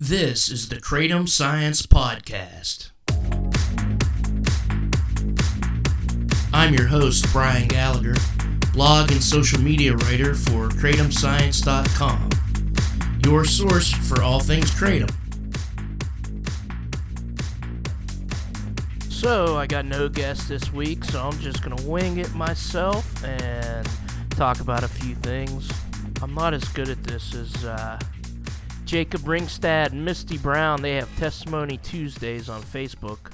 This is the Kratom Science Podcast. I'm your host, Brian Gallagher, blog and social media writer for KratomScience.com, your source for all things Kratom. So, I got no guest this week, so I'm just going to wing it myself and talk about a few things. I'm not as good at this as uh, Jacob Ringstad and Misty Brown. They have Testimony Tuesdays on Facebook,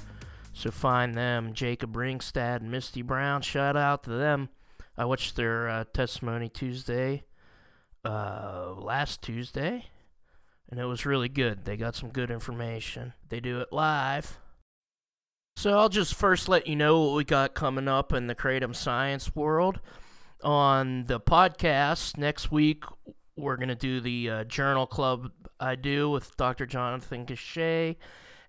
so find them. Jacob Ringstad and Misty Brown. Shout out to them. I watched their uh, Testimony Tuesday uh, last Tuesday, and it was really good. They got some good information. They do it live. So I'll just first let you know what we got coming up in the Kratom Science world. On the podcast next week, we're going to do the uh, Journal Club I do with Dr. Jonathan Cachet.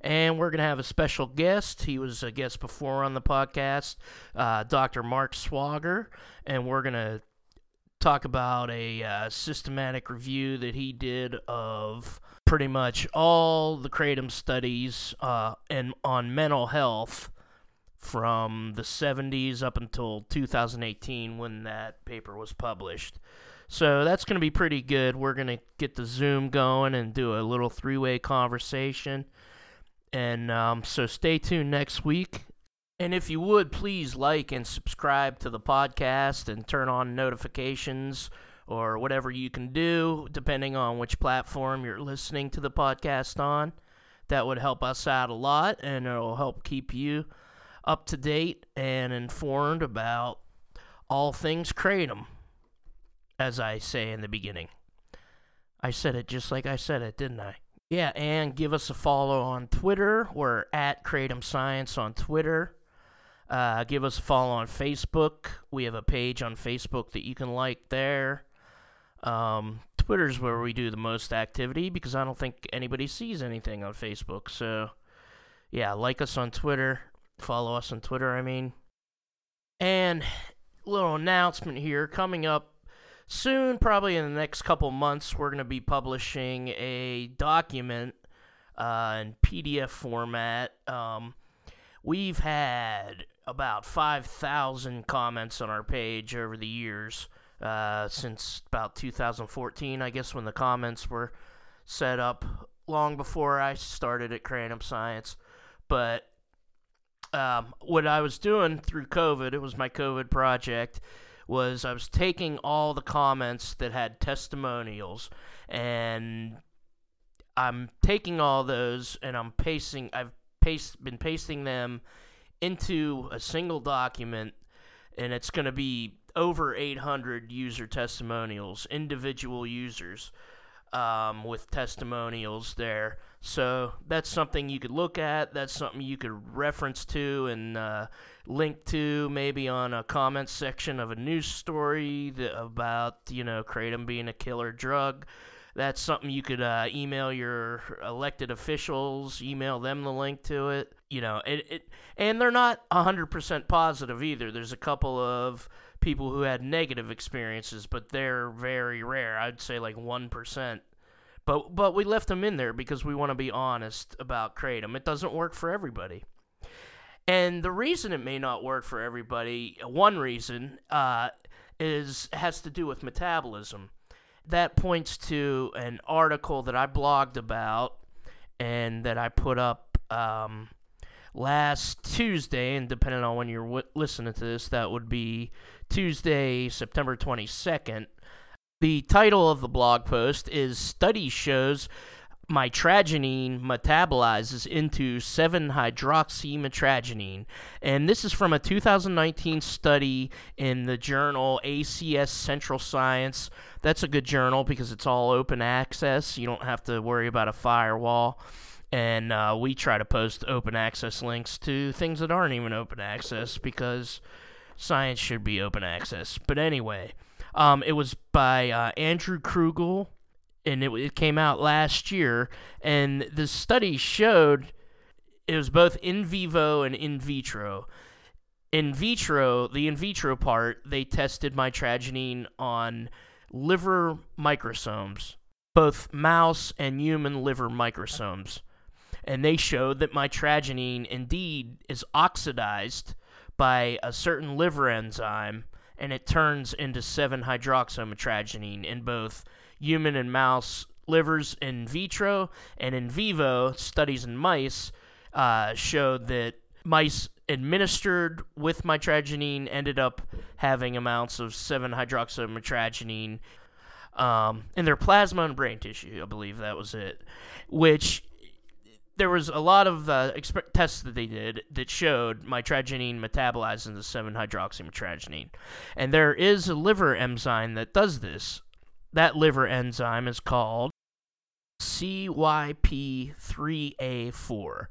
And we're going to have a special guest. He was a guest before on the podcast, uh, Dr. Marc Swogger. And we're going to talk about a uh, systematic review that he did of pretty much all the kratom studies uh, and on mental health from the 70s up until 2018 when that paper was published. So that's going to be pretty good. We're going to get the Zoom going and do a little three way conversation. And um, so stay tuned next week. And if you would, please like and subscribe to the podcast and turn on notifications or whatever you can do, depending on which platform you're listening to the podcast on. That would help us out a lot and it'll help keep you up to date and informed about all things Kratom, as I say in the beginning. I said it just like I said it, didn't I? Yeah, and give us a follow on Twitter. We're at Kratom Science on Twitter. Uh, give us a follow on Facebook. We have a page on Facebook that you can like there. Um, Twitter's where we do the most activity because I don't think anybody sees anything on Facebook. So, yeah, like us on Twitter. Follow us on Twitter, I mean. And little announcement here coming up soon, probably in the next couple months, we're going to be publishing a document uh, in PDF format. Um, we've had about 5,000 comments on our page over the years uh, since about 2014, I guess, when the comments were set up long before I started at Kratom Science. But um, what I was doing through COVID, it was my COVID project, was I was taking all the comments that had testimonials and I'm taking all those and I'm pasting I've paste, been pasting them into a single document and it's going to be over 800 user testimonials, individual users um, with testimonials there. So that's something you could look at. That's something you could reference to and uh, link to maybe on a comment section of a news story that, about, you know, kratom being a killer drug. That's something you could uh, email your elected officials, email them the link to it. You know, it, it and they're not 100% positive either. There's a couple of people who had negative experiences, but they're very rare. I'd say like 1%. But but we left them in there because we want to be honest about kratom. It doesn't work for everybody. And the reason it may not work for everybody, one reason, uh, is has to do with metabolism. That points to an article that I blogged about and that I put up um, last Tuesday. And depending on when you're w- listening to this, that would be Tuesday, September 22nd. The title of the blog post is Study Shows mitragynine metabolizes into 7-hydroxymitragynine. And this is from a 2019 study in the journal ACS Central Science. That's a good journal because it's all open access. You don't have to worry about a firewall. And uh, we try to post open access links to things that aren't even open access because science should be open access. But anyway, um, it was by uh, Andrew Kruegel and it, it came out last year. And the study showed it was both in vivo and in vitro. In vitro, the in vitro part, they tested mitragynine on liver microsomes. both mouse and human liver microsomes. And they showed that mitragynine indeed is oxidized by a certain liver enzyme and it turns into 7 hydroxymitragynine in both human and mouse livers in vitro and in vivo. Studies in mice uh, showed that mice administered with mitragynine ended up having amounts of 7 hydroxymitragynine um, in their plasma and brain tissue. I believe that was it. Which there was a lot of uh, exp- tests that they did that showed mitragynine metabolizes into 7 hydroxymitragynine. And there is a liver enzyme that does this. That liver enzyme is called CYP3A4.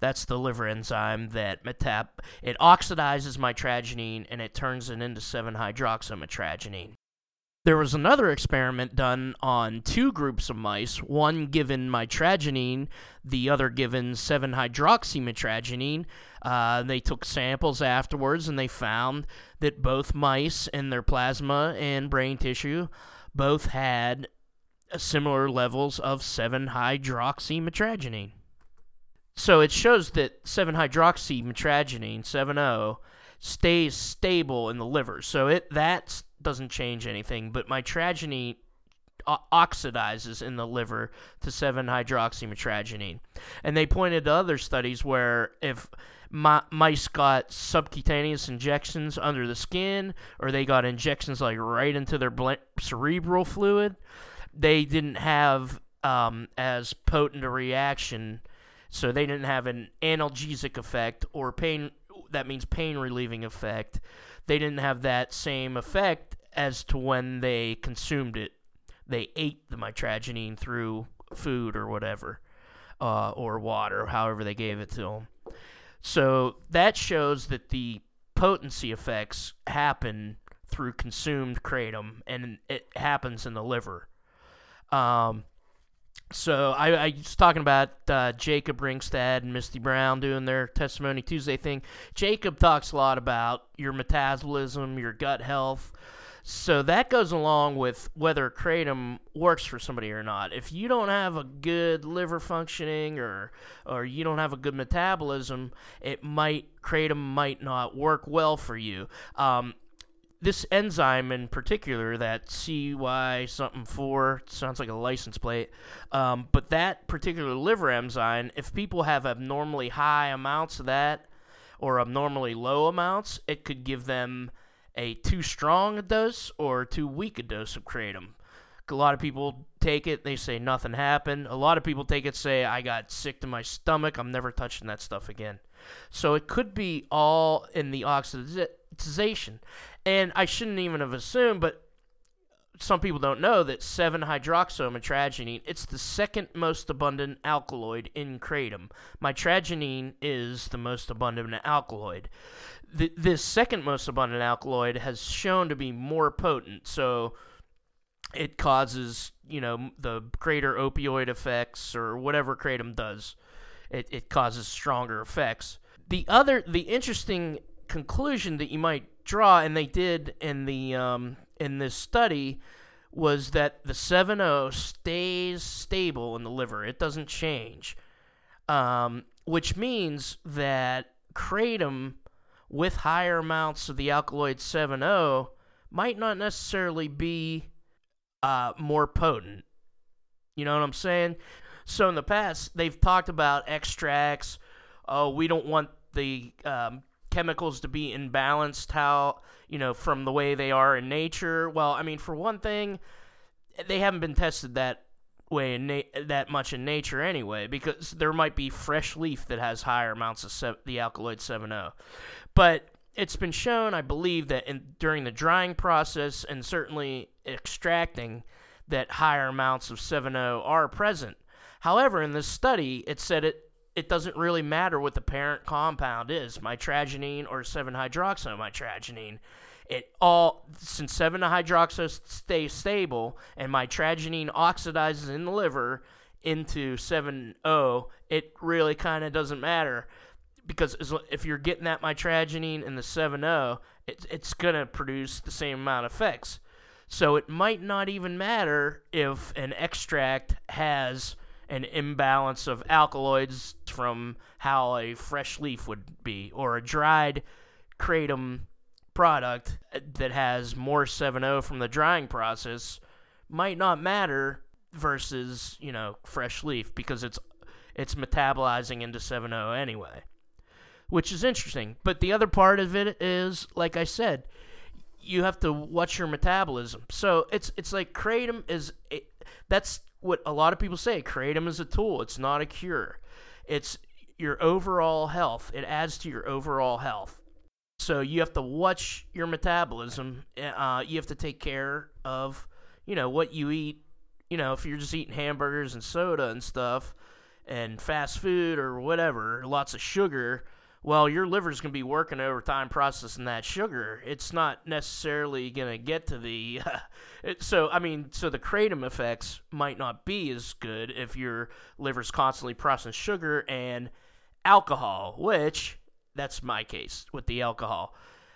That's the liver enzyme that it oxidizes mitragynine and it turns it into 7-hydroxymitragynine. There was another experiment done on two groups of mice, one given mitragynine, the other given 7 hydroxymitragynine. Uh, they took samples afterwards and they found that both mice in their plasma and brain tissue both had similar levels of 7 hydroxymitragynine. So it shows that 7 hydroxymitragynine, 7O, stays stable in the liver. So it that's doesn't change anything, but mitragynine oxidizes in the liver to 7-hydroxymitragynine. And they pointed to other studies where if mice got subcutaneous injections under the skin or they got injections like right into their cerebral fluid, they didn't have um, as potent a reaction. So they didn't have an analgesic effect or pain that means pain relieving effect they didn't have that same effect as to when they consumed it. They ate the mitragynine through food or whatever, uh, or water, however they gave it to them. So that shows that the potency effects happen through consumed kratom, and it happens in the liver. Um, so I, I was talking about uh, Jacob Ringstad and Misty Brown doing their Testimony Tuesday thing. Jacob talks a lot about your metabolism, your gut health. So that goes along with whether kratom works for somebody or not. If you don't have a good liver functioning or or you don't have a good metabolism, it might kratom might not work well for you. Um, this enzyme in particular, that CY something four, sounds like a license plate, um, but that particular liver enzyme, if people have abnormally high amounts of that or abnormally low amounts, it could give them a too strong a dose or too weak a dose of kratom. A lot of people take it, they say nothing happened. A lot of people take it, say, I got sick to my stomach, I'm never touching that stuff again. So it could be all in the oxidization. And I shouldn't even have assumed, but some people don't know that 7-hydroxymitragynine, it's the second most abundant alkaloid in kratom. Mitragynine is the most abundant alkaloid. The, this second most abundant alkaloid has shown to be more potent, so it causes, you know, the greater opioid effects or whatever kratom does. It, it causes stronger effects. The other, the interesting conclusion that you might draw, and they did in the um, in this study, was that the 7O stays stable in the liver. It doesn't change, um, which means that kratom with higher amounts of the alkaloid 7O might not necessarily be uh, more potent. You know what I'm saying? So in the past, they've talked about extracts. Oh, we don't want the um, chemicals to be imbalanced how you know from the way they are in nature. Well i mean for one thing they haven't been tested that way in na- that much in nature anyway because there might be fresh leaf that has higher amounts of se- the alkaloid 7o but it's been shown i believe that in, during the drying process and certainly extracting that higher amounts of 7o are present. However in this study it said it it doesn't really matter what the parent compound is, mitragynine or 7-hydroxymitragynine. It all since 7-hydroxy stays stable and mitragynine oxidizes in the liver into 7O, it really kind of doesn't matter because if you're getting that mitragynine in the 7O, it's it's going to produce the same amount of effects. So it might not even matter if an extract has an imbalance of alkaloids from how a fresh leaf would be, or a dried kratom product that has more 7O from the drying process might not matter versus you know fresh leaf because it's it's metabolizing into 7O anyway which is interesting. But the other part of it is like i said you have to watch your metabolism. So it's it's like kratom is it, that's what a lot of people say kratom is a tool. It's not a cure. It's your overall health. It adds to your overall health. So you have to watch your metabolism uh, you have to take care of you know what you eat. You know, if you're just eating hamburgers and soda and stuff and fast food or whatever, lots of sugar, well, your liver's going to be working overtime processing that sugar. It's not necessarily going to get to the. Uh, it, so, I mean, so the kratom effects might not be as good if your liver's constantly processing sugar and alcohol, which that's my case with the alcohol.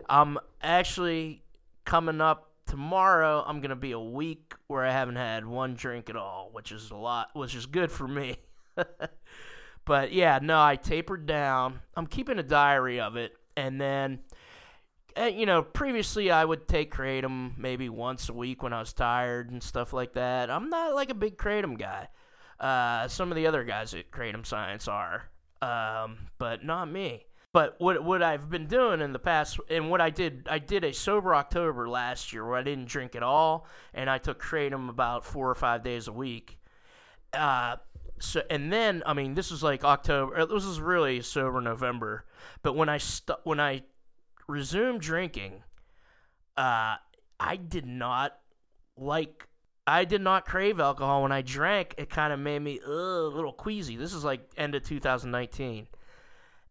I'm actually coming up tomorrow I'm gonna be a week where I haven't had one drink at all, which is a lot, which is good for me. but yeah, no, I tapered down. I'm keeping a diary of it, and then, eh, you know, previously I would take kratom maybe once a week when I was tired and stuff like that. I'm not like a big kratom guy. Uh, some of the other guys at Kratom Science are, um, but not me. But what what I've been doing in the past, and what I did, I did a sober October last year where I didn't drink at all, and I took kratom about four or five days a week. Uh, so and then I mean this was like October. Uh, this was really sober November. But when I st- when I resumed drinking, uh, I did not like. I did not crave alcohol when I drank. It kind of made me ugh, a little queasy. This is like end of 2019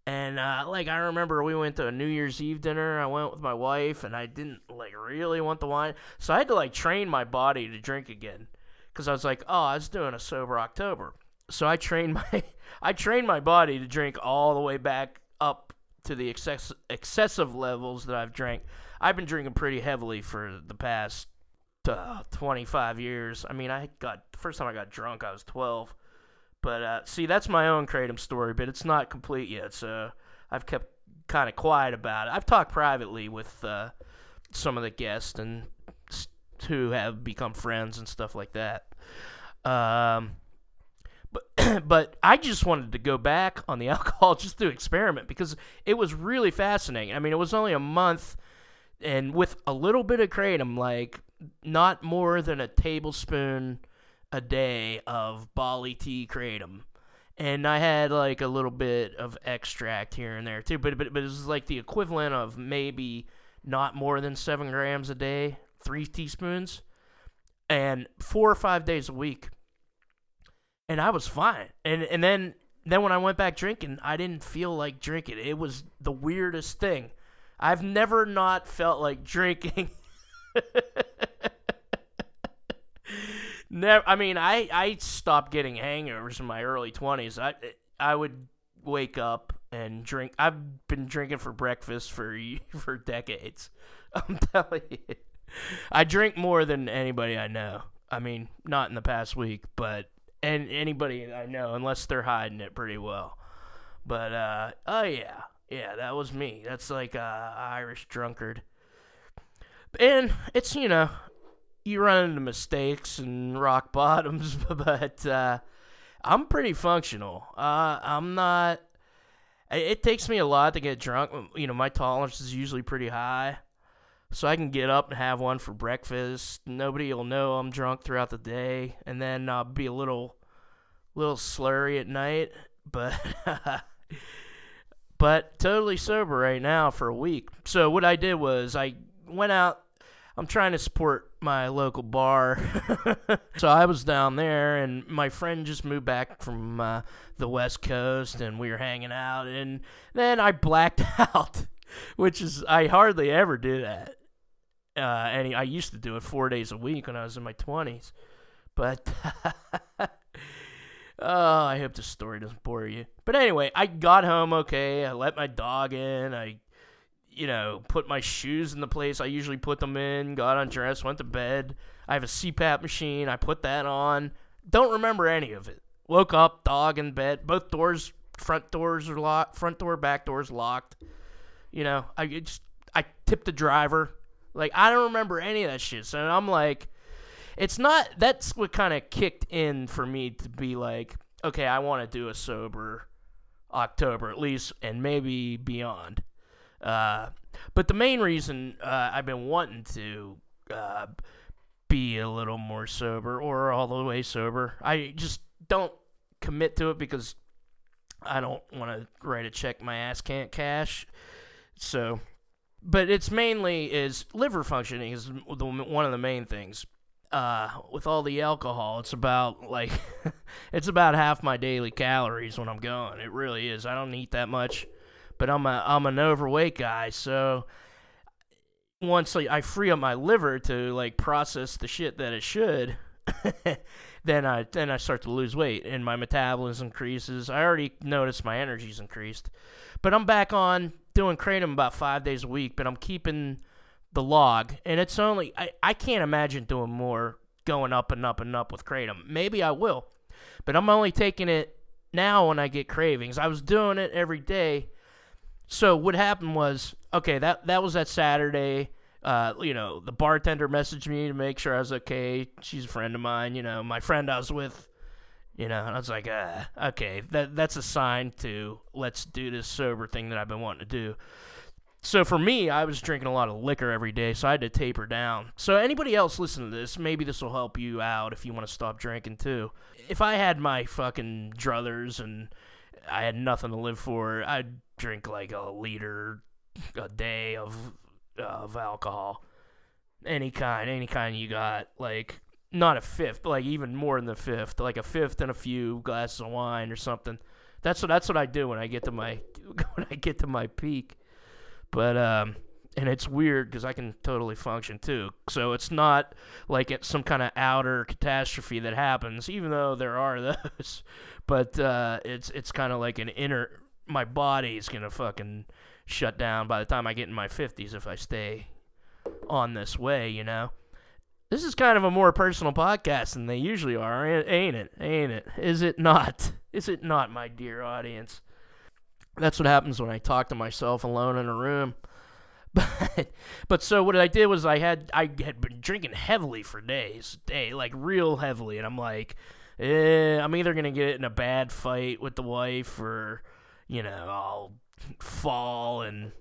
and uh, like I remember, we went to a New Year's Eve dinner. I went with my wife, and I didn't like really want the wine, so I had to like train my body to drink again, because I was like, oh, I was doing a sober October, so I trained my I trained my body to drink all the way back up to the excess, excessive levels that I've drank. I've been drinking pretty heavily for the past uh, 25 years. I mean, I got first time I got drunk, I was 12 but uh, see, that's my own kratom story, but it's not complete yet. So I've kept kind of quiet about it. I've talked privately with uh, some of the guests and who have become friends and stuff like that. Um, but I just wanted to go back on the alcohol just to experiment because it was really fascinating. I mean, it was only a month, and with a little bit of kratom, like not more than a tablespoon a day of Bali tea kratom. And I had like a little bit of extract here and there too, but but, but it was like the equivalent of maybe not more than seven grams a day, three teaspoons, and four or five days a week. And I was fine. And and then then when I went back drinking, I didn't feel like drinking. It was the weirdest thing. I've never not felt like drinking. Never. I mean, I I stopped getting hangovers in my early twenties. I I would wake up and drink. I've been drinking for breakfast for for decades. I'm telling you, I drink more than anybody I know. I mean, not in the past week, but and anybody I know, unless they're hiding it pretty well. But uh, oh yeah, yeah, that was me. That's like a Irish drunkard. And it's you know you run into mistakes and rock bottoms, but uh, I'm pretty functional. Uh, I'm not. It takes me a lot to get drunk. You know, my tolerance is usually pretty high, so I can get up and have one for breakfast. Nobody will know I'm drunk throughout the day, and then I'll be a little, little slurry at night. But, but totally sober right now for a week. So what I did was I went out I'm trying to support my local bar. so I was down there, and my friend just moved back from uh, the West Coast, and we were hanging out. And then I blacked out, which is, I hardly ever do that. Uh, and I used to do it four days a week when I was in my 20s. But, oh, I hope this story doesn't bore you. But anyway, I got home okay. I let my dog in. I you know, put my shoes in the place I usually put them in, got undressed, went to bed. I have a CPAP machine. I put that on. Don't remember any of it. Woke up, dog in bed. Both doors, front doors are locked. Front door, back doors locked. You know, I just I tipped the driver. Like I don't remember any of that shit. So I'm like, it's not. That's what kind of kicked in for me to be like, okay, I want to do a sober October at least, and maybe beyond. Uh, but the main reason uh, I've been wanting to uh, be a little more sober or all the way sober, I just don't commit to it because I don't want to write a check my ass can't cash. So, but it's mainly is liver functioning is the, one of the main things. Uh, with all the alcohol, it's about like it's about half my daily calories when I'm going. It really is. I don't eat that much but I'm a I'm an overweight guy, so once I free up my liver to like process the shit that it should, then I then I start to lose weight and my metabolism increases. I already noticed my energy's increased, but I'm back on doing kratom about five days a week. But I'm keeping the log, and it's only I I can't imagine doing more, going up and up and up with kratom. Maybe I will, but I'm only taking it now when I get cravings. I was doing it every day so what happened was, okay, that that was that Saturday. Uh, you know, the bartender messaged me to make sure I was okay. She's a friend of mine. You know, my friend I was with. You know, and I was like, uh, okay, that that's a sign to let's do this sober thing that I've been wanting to do. So for me, I was drinking a lot of liquor every day, so I had to taper down. So anybody else listen to this, maybe this will help you out if you want to stop drinking too. If I had my fucking druthers and I had nothing to live for, I'd drink like a liter a day of of alcohol, any kind, any kind you got. Like not a fifth, but like even more than the fifth, like a fifth and a few glasses of wine or something. That's what that's what I do when I get to my when I get to my peak. But um, and it's weird because I can totally function too. So it's not like it's some kind of outer catastrophe that happens, even though there are those. But uh, it's it's kind of like an inner my body's gonna fucking shut down by the time I get in my 50s if I stay on this way, you know? This is kind of a more personal podcast than they usually are, ain't it? Ain't it? Is it not? Is it not, my dear audience? That's what happens when I talk to myself alone in a room. But but so what I did was I had I had been drinking heavily for days, day like real heavily, and I'm like, eh, I'm either gonna get in a bad fight with the wife or you know, I'll fall and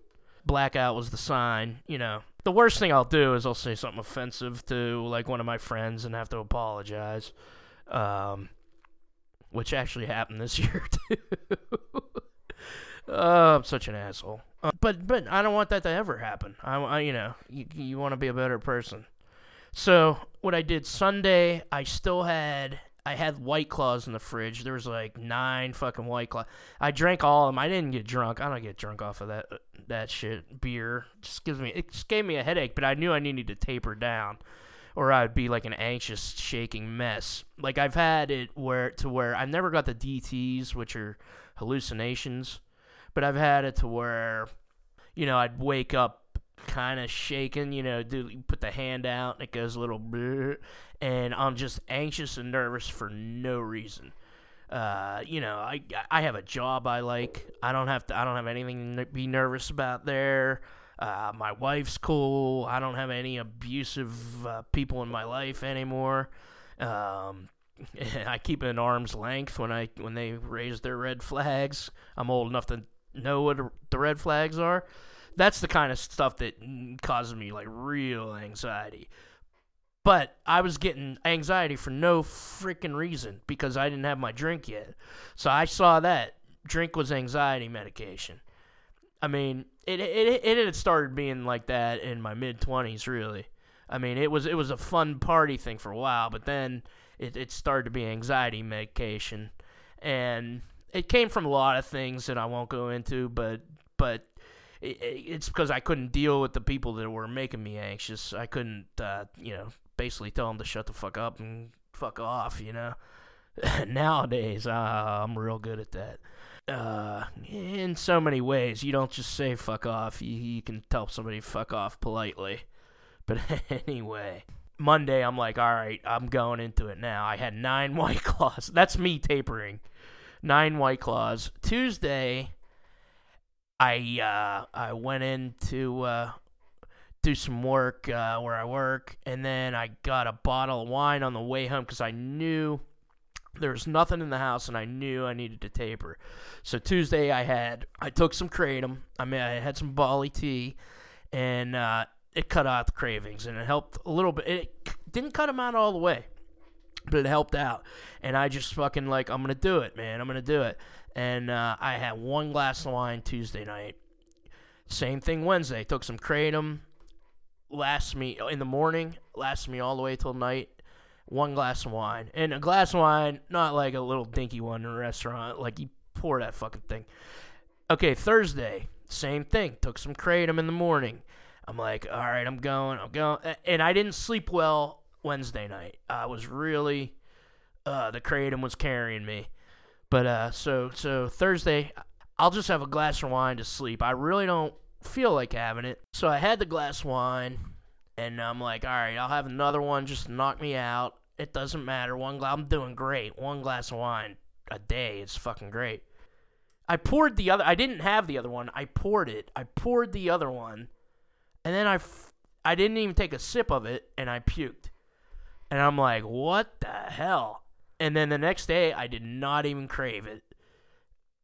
blackout was the sign, you know. The worst thing I'll do is I'll say something offensive to like one of my friends and have to apologize. Um, which actually happened this year too. oh, I'm such an asshole. Uh, but but I don't want that to ever happen. I, I you know you you want to be a better person. So what I did Sunday, I still had I had White Claws in the fridge. There was like nine fucking White Claws. I drank all of them. I didn't get drunk. I don't get drunk off of that that shit. Beer just gives me it just gave me a headache. But I knew I needed to taper down, or I'd be like an anxious, shaking mess. Like I've had it where to where I never got the DTS, which are hallucinations, but I've had it to where, you know, I'd wake up kind of shaking, you know, do you put the hand out and it goes a little bleh, and I'm just anxious and nervous for no reason. Uh, you know, I I have a job I like. I don't have to. I don't have anything to be nervous about there. Uh, my wife's cool. I don't have any abusive uh, people in my life anymore. Um, I keep it at arm's length when I when they raise their red flags. I'm old enough to know what the red flags are that's the kind of stuff that causes me like real anxiety. But I was getting anxiety for no freaking reason because I didn't have my drink yet. So I saw that drink was anxiety medication. I mean, it it it had started being like that in my mid twenties, really. I mean, it was it was a fun party thing for a while, but then it it started to be anxiety medication, and it came from a lot of things that I won't go into, but but it's because I couldn't deal with the people that were making me anxious. I couldn't, uh, you know, basically tell them to shut the fuck up and fuck off, you know. Nowadays, uh, I'm real good at that. uh, in so many ways. You don't just say fuck off. You, you can tell somebody fuck off politely. But anyway, Monday I'm like, all right, I'm going into it now. I had nine white claws. That's me tapering. Nine white claws. Tuesday, I uh, I went in to uh, do some work uh, where I work, and then I got a bottle of wine on the way home because I knew there was nothing in the house, and I knew I needed to taper. So Tuesday, I had I took some kratom. I mean, I had some Bali tea, and uh, it cut out the cravings, and it helped a little bit. It didn't cut them out all the way, but it helped out. And I just fucking like I'm gonna do it, man. I'm gonna do it. And uh, I had one glass of wine Tuesday night. Same thing Wednesday. Took some kratom. Lasts me in the morning. Lasts me all the way till night one glass of wine. And a glass of wine, not like a little dinky one in a restaurant. Like you pour that fucking thing. Okay, Thursday, same thing. Took some kratom in the morning. I'm like, all right, I'm going, I'm going. And I didn't sleep well Wednesday night. I was really, uh, the kratom was carrying me. But uh, so so Thursday, I'll just have a glass of wine to sleep. I really don't feel like having it. So I had the glass of wine, and I'm like, all right, I'll have another one just knock me out. It doesn't matter. One glass, I'm doing great. One glass of wine a day is fucking great. I poured the other. I didn't have the other one. I poured it. I poured the other one, and then I, f- I didn't even take a sip of it, and I puked. And I'm like, what the hell? And then the next day, I did not even crave it.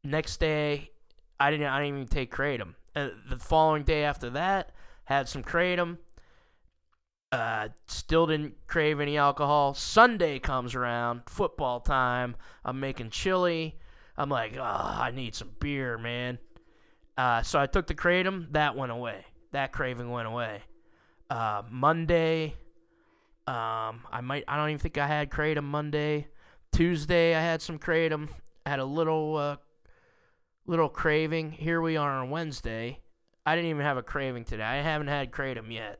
Next day, I didn't. I didn't even take kratom. Uh, the following day after that, had some kratom. Uh, still didn't crave any alcohol. Sunday comes around, football time. I'm making chili. I'm like, oh, I need some beer, man. Uh, so I took the kratom. That went away. That craving went away. Uh, Monday, um, I might. I don't even think I had kratom Monday. Tuesday, I had some kratom. I had a little, uh, little craving. Here we are on Wednesday. I didn't even have a craving today. I haven't had kratom yet.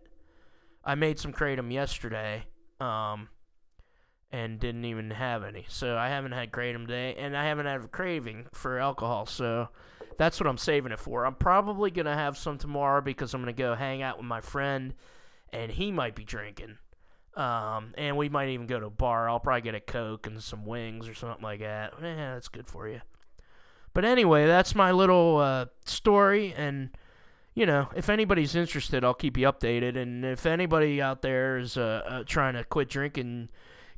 I made some kratom yesterday, um, and didn't even have any. So I haven't had kratom today, and I haven't had a craving for alcohol. So that's what I'm saving it for. I'm probably gonna have some tomorrow because I'm gonna go hang out with my friend, and he might be drinking. Um, and we might even go to a bar. I'll probably get a Coke and some wings or something like that. Yeah, that's good for you. But anyway, that's my little uh, story. And, you know, if anybody's interested, I'll keep you updated. And if anybody out there is uh, uh, trying to quit drinking,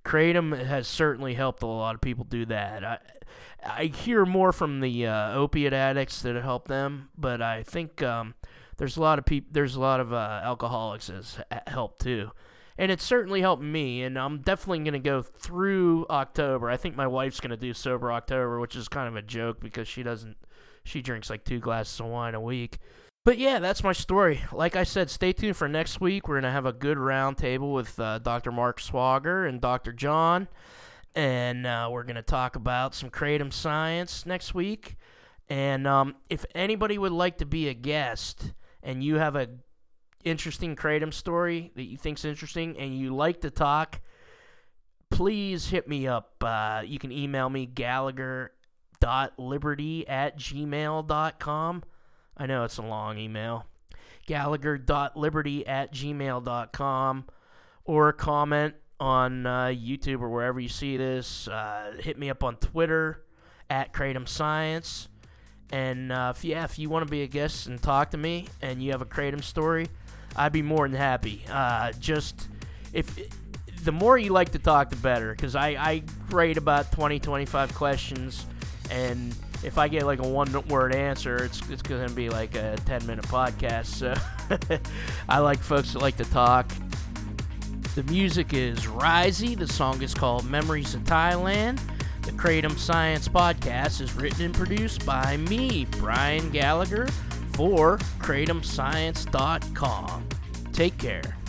Kratom has certainly helped a lot of people do that. I, I hear more from the uh, opiate addicts that help them, but I think um, there's a lot of people, there's a lot of uh, alcoholics has helped too and it certainly helped me. And I'm definitely going to go through October. I think my wife's going to do sober October, which is kind of a joke because she doesn't. She drinks like two glasses of wine a week. But yeah, that's my story. Like I said, stay tuned for next week. We're gonna have a good round table with uh, Dr. Marc Swogger and Dr. John, and uh, we're gonna talk about some kratom science next week. And um, if anybody would like to be a guest, and you have a interesting kratom story that you think's interesting and you like to talk, please hit me up. Uh, you can email me gallagher.liberty at gmail.com. I know it's a long email. Gallagher.liberty at gmail.com or comment on uh, YouTube or wherever you see this. Uh, hit me up on Twitter at Kratom Science. And uh, if, yeah, if you want to be a guest and talk to me and you have a Kratom story, I'd be more than happy. Uh, just if the more you like to talk, the better. Because I, I rate about 20, 25 questions, and if I get like a one word answer, it's, it's going to be like a 10 minute podcast. So I like folks that like to talk. The music is Risey. The song is called Memories of Thailand. The Kratom Science Podcast is written and produced by me, Brian Gallagher for KratomScience.com. Take care.